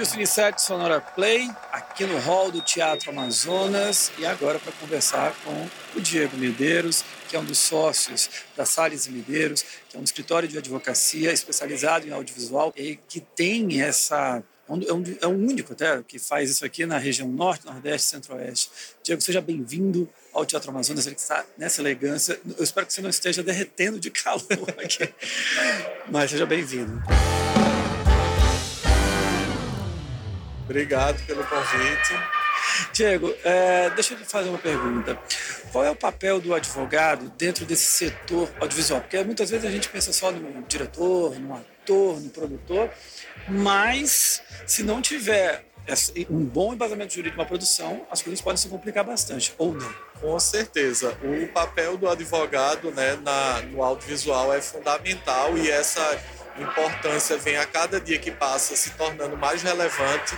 Estúdio Cineset Sonora Play, aqui no hall do Teatro Amazonas, e agora para conversar com o Diego Medeiros, que é um dos sócios da Salles Medeiros, que é um escritório de advocacia especializado em audiovisual e que tem essa é um, é um único até que faz isso aqui na região norte, nordeste, centro-oeste. Diego, seja bem-vindo ao Teatro Amazonas, ele está nessa elegância. Eu espero que você não esteja derretendo de calor aqui, mas seja bem-vindo. Obrigado pelo convite. Diego, é, deixa eu te fazer uma pergunta. Qual é o papel do advogado dentro desse setor audiovisual? Porque muitas vezes a gente pensa só no diretor, no ator, no produtor, mas se não tiver um bom embasamento jurídico na produção, as coisas podem se complicar bastante, ou não. Com certeza. O papel do advogado né, na, no audiovisual é fundamental e essa importância vem a cada dia que passa se tornando mais relevante,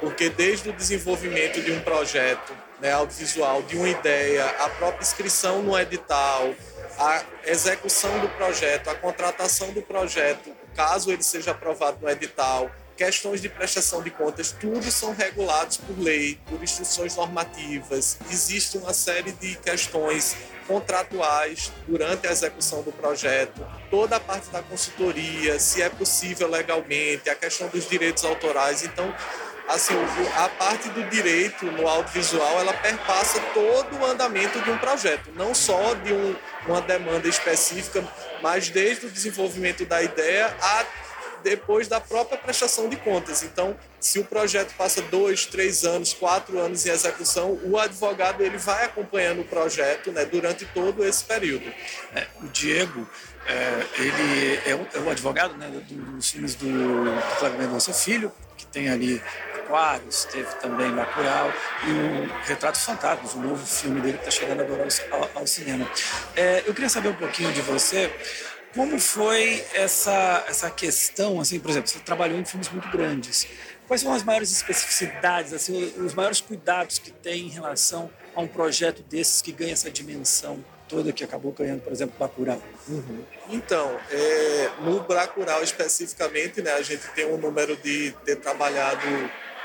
porque desde o desenvolvimento de um projeto né, audiovisual, de uma ideia, a própria inscrição no edital, a execução do projeto, a contratação do projeto, caso ele seja aprovado no edital, questões de prestação de contas, tudo são regulados por lei, por instruções normativas. Existe uma série de questões contratuais durante a execução do projeto, toda a parte da consultoria, se é possível legalmente, a questão dos direitos autorais. Então, assim, a parte do direito no audiovisual, ela perpassa todo o andamento de um projeto, não só de um, uma demanda específica, mas desde o desenvolvimento da ideia a depois da própria prestação de contas. Então, se o projeto passa dois, três anos, quatro anos em execução, o advogado ele vai acompanhando o projeto né, durante todo esse período. É, o Diego, é, ele é o, é o, advogado né, dos filmes do, do Flávio Mendonça Filho, que tem ali Aquários, teve também Bacurau e o Retratos Fantasmas, o novo filme dele que está chegando agora ao, ao cinema. É, eu queria saber um pouquinho de você como foi essa, essa questão, assim, por exemplo, você trabalhou em filmes muito grandes. Quais são as maiores especificidades, assim, os maiores cuidados que tem em relação a um projeto desses que ganha essa dimensão toda que acabou ganhando, por exemplo, Bacurau? Uhum. Então, é, no Bacurau especificamente, né, a gente tem um número de ter trabalhado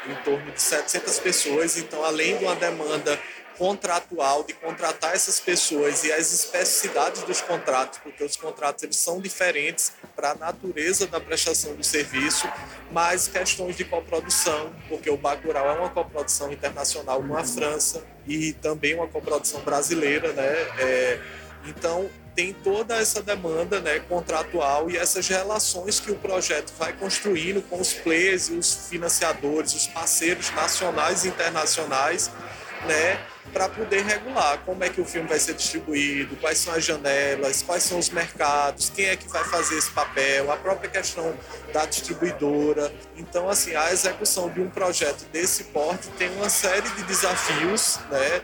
em torno de 700 pessoas, então além de uma demanda contratual de contratar essas pessoas e as especificidades dos contratos, porque os contratos eles são diferentes para a natureza da prestação do serviço, mas questões de coprodução, porque o Bacurau é uma coprodução internacional com a França e também uma coprodução brasileira, né? É, então tem toda essa demanda né, contratual e essas relações que o projeto vai construindo com os players os financiadores, os parceiros nacionais e internacionais, né, para poder regular como é que o filme vai ser distribuído, quais são as janelas, quais são os mercados, quem é que vai fazer esse papel, a própria questão da distribuidora. Então, assim, a execução de um projeto desse porte tem uma série de desafios, né?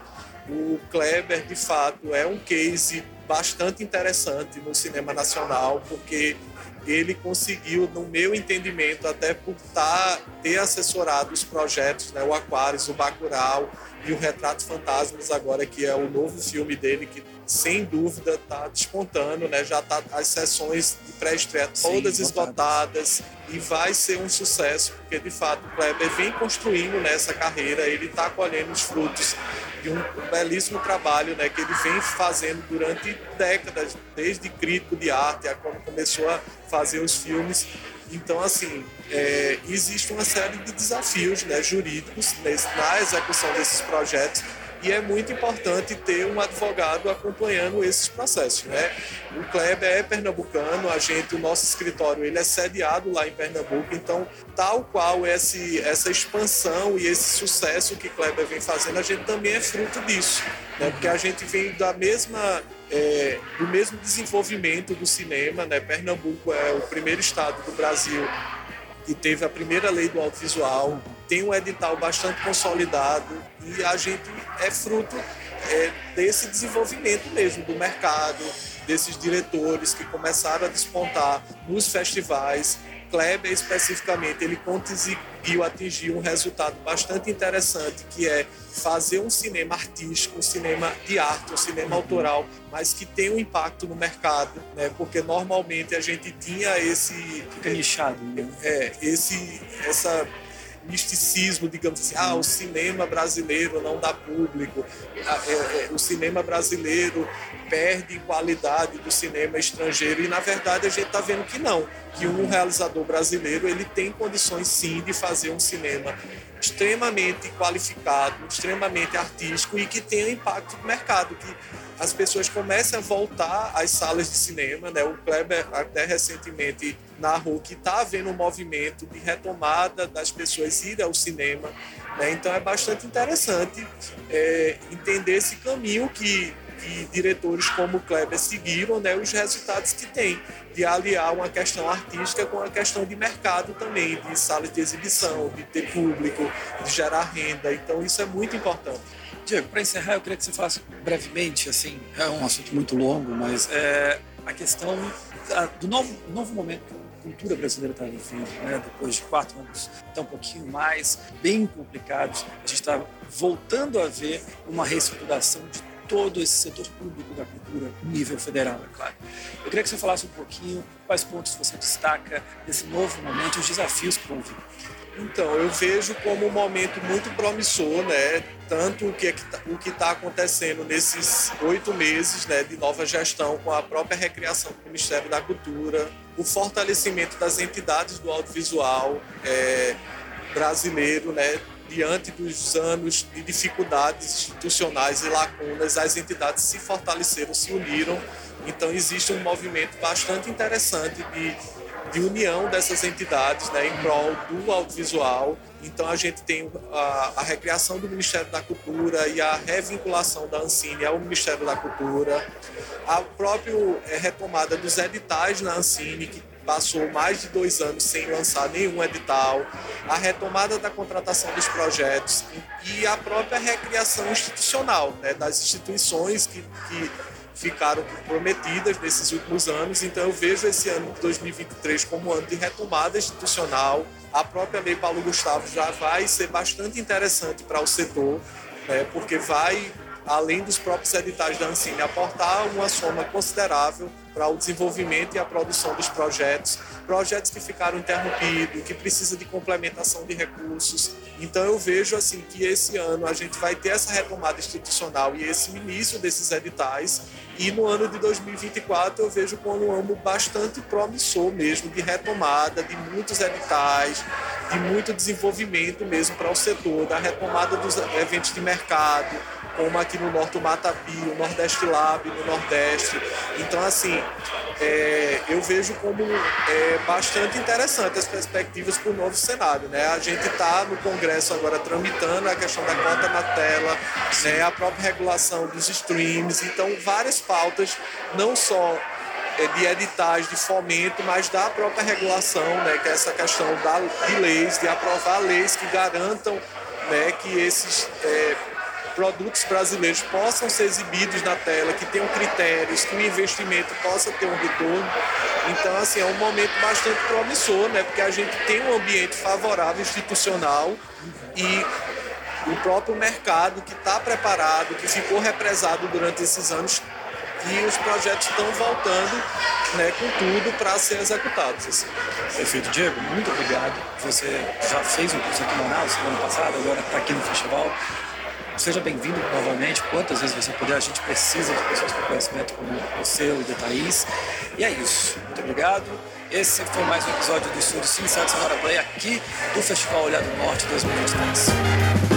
O Kleber, de fato, é um case bastante interessante no cinema nacional, porque ele conseguiu, no meu entendimento, até por tá, ter assessorado os projetos, né, o Aquarius, o Bacurau, e o Retrato Fantasmas agora, que é o novo filme dele, que sem dúvida está despontando, né? Já tá as sessões de pré-estreia todas Sim, esgotadas e vai ser um sucesso, porque de fato o Kleber vem construindo nessa carreira, ele está colhendo os frutos um belíssimo trabalho, né? Que ele vem fazendo durante décadas, desde crítico de arte, a quando começou a fazer os filmes então, assim, é, existe uma série de desafios né, jurídicos na execução desses projetos e é muito importante ter um advogado acompanhando esses processos, né? O Kleber é pernambucano, a gente, o nosso escritório, ele é sediado lá em Pernambuco, então, tal qual esse, essa expansão e esse sucesso que Kleber vem fazendo, a gente também é fruto disso, né? Porque a gente vem da mesma é, do mesmo desenvolvimento do cinema, né? Pernambuco é o primeiro estado do Brasil que teve a primeira lei do audiovisual, tem um edital bastante consolidado. E a gente é fruto é, desse desenvolvimento mesmo do mercado, desses diretores que começaram a despontar nos festivais. Kleber especificamente, ele conseguiu atingir um resultado bastante interessante, que é fazer um cinema artístico, um cinema de arte, um cinema autoral, mas que tem um impacto no mercado, né? Porque normalmente a gente tinha esse fica nichado, né? É, esse essa misticismo, digamos assim, ah, o cinema brasileiro não dá público, ah, é, é, o cinema brasileiro perde qualidade do cinema estrangeiro e na verdade a gente está vendo que não, que um realizador brasileiro ele tem condições sim de fazer um cinema extremamente qualificado, extremamente artístico e que tenha impacto no mercado, que as pessoas começam a voltar às salas de cinema, né? O Kleber até recentemente narrou que está havendo um movimento de retomada das pessoas ir ao cinema, né? Então é bastante interessante é, entender esse caminho que, que diretores como Kleber seguiram, né? Os resultados que tem de aliar uma questão artística com a questão de mercado também, de salas de exibição, de ter público, de gerar renda. Então isso é muito importante. Diego, para encerrar, eu queria que você falasse brevemente, assim, é um assunto muito longo, mas é a questão do novo, novo momento que a cultura brasileira está vivendo, né? depois de quatro anos, tão um pouquinho mais, bem complicados, a gente está voltando a ver uma reestruturação de todo esse setor público da cultura, nível federal, é claro. Eu queria que você falasse um pouquinho quais pontos você destaca desse novo momento e os desafios que vão vir. Então, eu vejo como um momento muito promissor, né? Tanto o que é tá, o que está acontecendo nesses oito meses, né, de nova gestão com a própria recriação do Ministério da Cultura, o fortalecimento das entidades do audiovisual é, brasileiro, né? Diante dos anos de dificuldades institucionais e lacunas, as entidades se fortaleceram, se uniram. Então, existe um movimento bastante interessante de de união dessas entidades né, em prol do audiovisual. Então a gente tem a, a recriação do Ministério da Cultura e a revinculação da Ancine ao Ministério da Cultura, a própria é, retomada dos editais na Ancine, que passou mais de dois anos sem lançar nenhum edital, a retomada da contratação dos projetos e a própria recriação institucional né, das instituições que, que ficaram comprometidas nesses últimos anos. Então, eu vejo esse ano de 2023 como um ano de retomada institucional. A própria Lei Paulo Gustavo já vai ser bastante interessante para o setor, né, porque vai, além dos próprios editais da Ancine, aportar uma soma considerável para o desenvolvimento e a produção dos projetos, projetos que ficaram interrompidos, que precisa de complementação de recursos. Então eu vejo assim que esse ano a gente vai ter essa retomada institucional e esse início desses editais e no ano de 2024 eu vejo como um ano bastante promissor mesmo de retomada de muitos editais, de muito desenvolvimento mesmo para o setor, da retomada dos eventos de mercado, como aqui no Norte o Matapi, o Nordeste Lab no Nordeste. Então, assim, é, eu vejo como é, bastante interessante as perspectivas para o novo cenário. Né? A gente está no Congresso agora tramitando a questão da cota na tela, né? a própria regulação dos streams, então várias pautas, não só é, de editais de fomento, mas da própria regulação, né, que é essa questão da, de leis, de aprovar leis que garantam né, que esses é, produtos brasileiros possam ser exibidos na tela, que tenham critérios, que o investimento possa ter um retorno. Então, assim, é um momento bastante promissor, né? Porque a gente tem um ambiente favorável institucional e o próprio mercado que está preparado, que ficou represado durante esses anos e os projetos estão voltando né, com tudo para ser executados. Assim. Perfeito, Diego, muito obrigado. Você já fez um curso aqui em Manaus ano passado, agora está aqui no festival. Seja bem-vindo novamente, quantas vezes você puder. A gente precisa de pessoas com conhecimento como o de Thaís. E é isso. Muito obrigado. Esse foi mais um episódio do Estúdio Sim, Sonora Play aqui do Festival Olhar do Norte 2023.